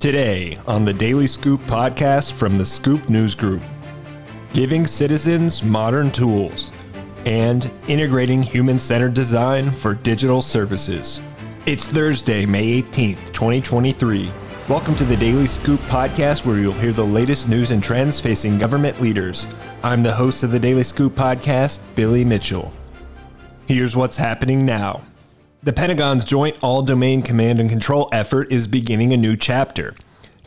Today on the Daily Scoop podcast from the Scoop News Group Giving Citizens Modern Tools and Integrating Human Centered Design for Digital Services. It's Thursday, May 18th, 2023. Welcome to the Daily Scoop podcast, where you'll hear the latest news and trends facing government leaders. I'm the host of the Daily Scoop podcast, Billy Mitchell. Here's what's happening now. The Pentagon's Joint All Domain Command and Control effort is beginning a new chapter.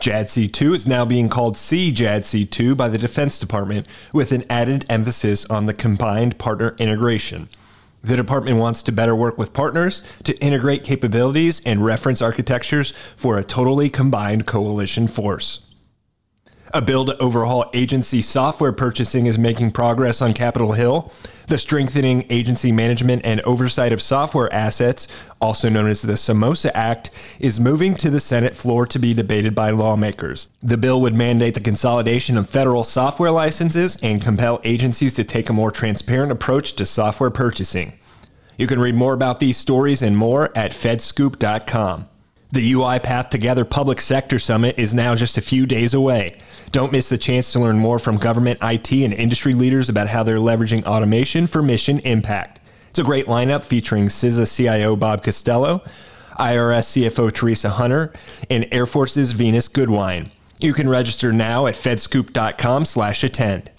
JADC 2 is now being called CJADC 2 by the Defense Department, with an added emphasis on the combined partner integration. The department wants to better work with partners to integrate capabilities and reference architectures for a totally combined coalition force. A bill to overhaul agency software purchasing is making progress on Capitol Hill. The Strengthening Agency Management and Oversight of Software Assets, also known as the SAMOSA Act, is moving to the Senate floor to be debated by lawmakers. The bill would mandate the consolidation of federal software licenses and compel agencies to take a more transparent approach to software purchasing. You can read more about these stories and more at fedscoop.com. The UiPath Together Public Sector Summit is now just a few days away. Don't miss the chance to learn more from government, IT, and industry leaders about how they're leveraging automation for mission impact. It's a great lineup featuring CISA CIO Bob Costello, IRS CFO Teresa Hunter, and Air Force's Venice Goodwine. You can register now at fedscoop.com slash attend.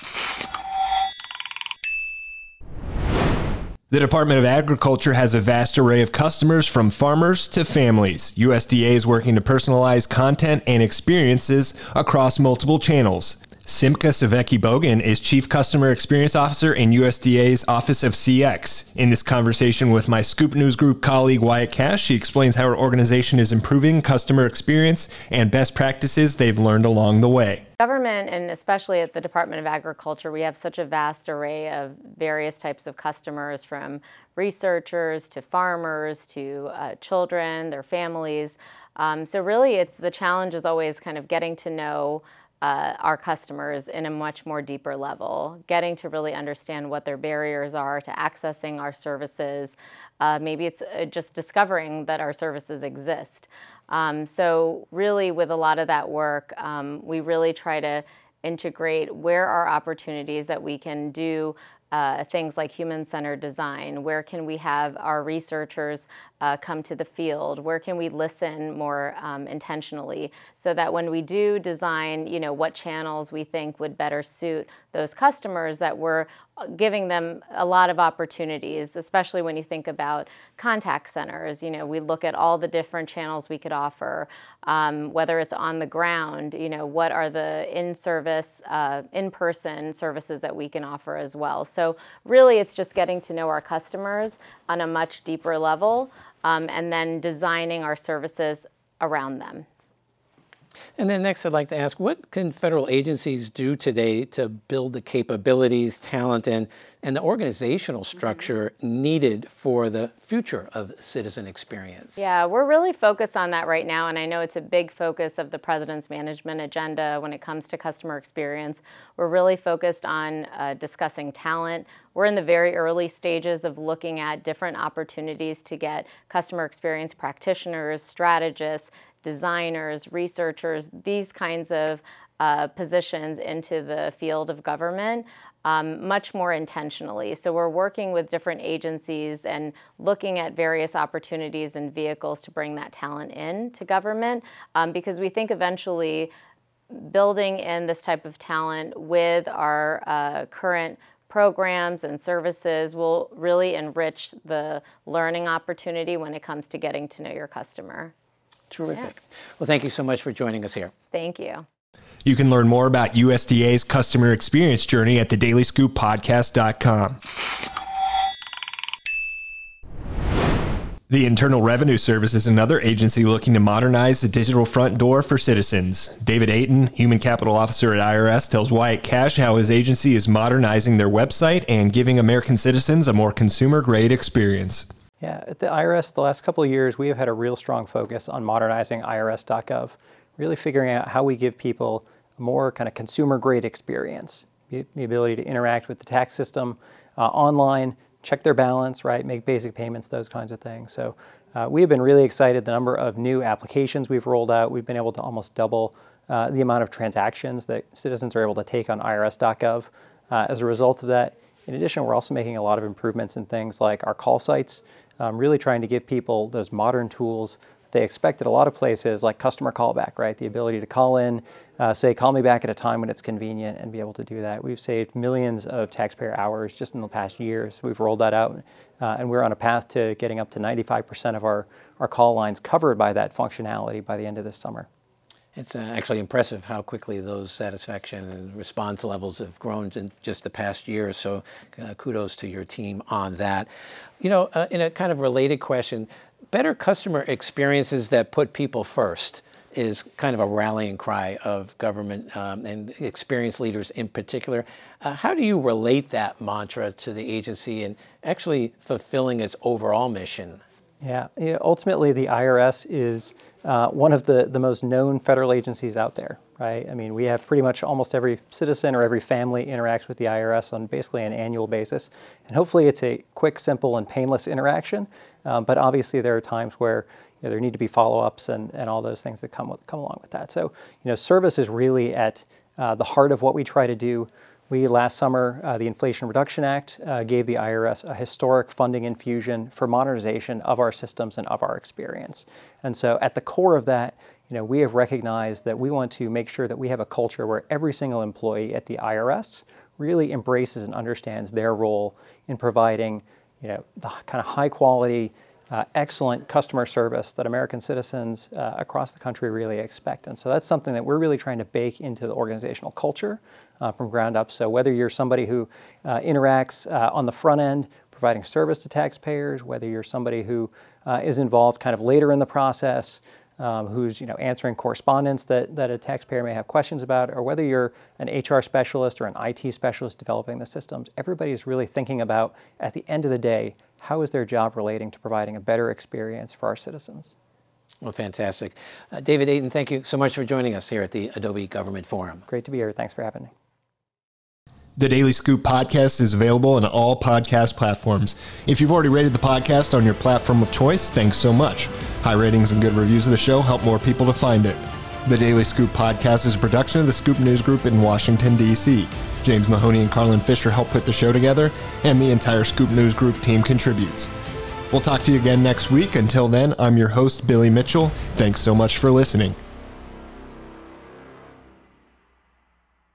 The Department of Agriculture has a vast array of customers from farmers to families. USDA is working to personalize content and experiences across multiple channels. Simchah Suvekye-Bogin is Chief Customer Experience Officer in USDA's Office of CX. In this conversation with my Scoop News Group colleague Wyatt Kash, she explains how her organization is improving customer experience and best practices they've learned along the way. Government, and especially at the Department of Agriculture, we have such a vast array of various types of customers from researchers to farmers to uh, children, their families. Um, so, really, it's the challenge is always kind of getting to know uh, our customers in a much more deeper level, getting to really understand what their barriers are to accessing our services. Uh, maybe it's uh, just discovering that our services exist. Um, so, really, with a lot of that work, um, we really try to integrate where are opportunities that we can do uh, things like human centered design? Where can we have our researchers uh, come to the field? Where can we listen more um, intentionally so that when we do design, you know, what channels we think would better suit those customers, that we're giving them a lot of opportunities, especially when you think about contact centers. You know, we look at all the different channels we could offer, um, whether it's on the ground, you know, what are the in service, uh, in person services that we can offer as well. So, really, it's just getting to know our customers on a much deeper level um, and then designing our services around them. And then next, I'd like to ask what can federal agencies do today to build the capabilities, talent, and, and the organizational structure mm-hmm. needed for the future of citizen experience? Yeah, we're really focused on that right now, and I know it's a big focus of the president's management agenda when it comes to customer experience. We're really focused on uh, discussing talent. We're in the very early stages of looking at different opportunities to get customer experience practitioners, strategists, designers, researchers, these kinds of uh, positions into the field of government um, much more intentionally. So we're working with different agencies and looking at various opportunities and vehicles to bring that talent in to government um, because we think eventually building in this type of talent with our uh, current programs and services will really enrich the learning opportunity when it comes to getting to know your customer. Terrific. Yeah. Well, thank you so much for joining us here. Thank you. You can learn more about USDA's customer experience journey at thedailyscooppodcast.com. The Internal Revenue Service is another agency looking to modernize the digital front door for citizens. David Aten, Human Capital Officer at IRS, tells Wyatt Kash how his agency is modernizing their website and giving American citizens a more consumer grade experience. Yeah, at the IRS, the last couple of years, we have had a real strong focus on modernizing IRS.gov, really figuring out how we give people a more kind of consumer grade experience, the ability to interact with the tax system uh, online, check their balance, right, make basic payments, those kinds of things. So Uh, we have been really excited the number of new applications we've rolled out. We've been able to almost double uh, the amount of transactions that citizens are able to take on irs.gov. Uh, as a result of that, in addition, we're also making a lot of improvements in things like our call sites, um, really trying to give people those modern tools they expect at a lot of places, like customer callback, right? The ability to call in, uh, say, call me back at a time when it's convenient, and be able to do that. We've saved millions of taxpayer hours just in the past years. We've rolled that out, uh, and we're on a path to getting up to 95% of our, our call lines covered by that functionality by the end of this summer. It's uh, actually impressive how quickly those satisfaction and response levels have grown in just the past year. So, uh, kudos to your team on that. You know, uh, in a kind of related question, better customer experiences that put people first is kind of a rallying cry of government um, and experienced leaders in particular. Uh, how do you relate that mantra to the agency and actually fulfilling its overall mission? Yeah, yeah ultimately, the IRS is uh, one of the, the most known federal agencies out there, right? I mean, we have pretty much almost every citizen or every family interacts with the IRS on basically an annual basis. And hopefully, it's a quick, simple, and painless interaction um, but obviously, there are times where you know, there need to be follow-ups and, and all those things that come with, come along with that. So, you know, service is really at uh, the heart of what we try to do. We last summer, uh, the Inflation Reduction Act uh, gave the IRS a historic funding infusion for modernization of our systems and of our experience. And so, at the core of that, you know, we have recognized that we want to make sure that we have a culture where every single employee at the IRS really embraces and understands their role in providing you know, the kind of high quality, uh, excellent customer service that American citizens uh, across the country really expect. And so that's something that we're really trying to bake into the organizational culture uh, from ground up. So whether you're somebody who uh, interacts uh, on the front end, providing service to taxpayers, whether you're somebody who uh, is involved kind of later in the process, um, who's you know answering correspondence that, that a taxpayer may have questions about, or whether you're an HR specialist or an IT specialist developing the systems, everybody is really thinking about at the end of the day, how is their job relating to providing a better experience for our citizens? Well, fantastic. Uh, David Aten, thank you so much for joining us here at the Adobe Government Forum. Great to be here. Thanks for having me. The Daily Scoop podcast is available on all podcast platforms. If you've already rated the podcast on your platform of choice, thanks so much. High ratings and good reviews of the show help more people to find it. The Daily Scoop podcast is a production of the Scoop News Group in Washington, D.C. James Mahoney and Carlin Fisher help put the show together, and the entire Scoop News Group team contributes. We'll talk to you again next week. Until then, I'm your host, Billy Mitchell. Thanks so much for listening.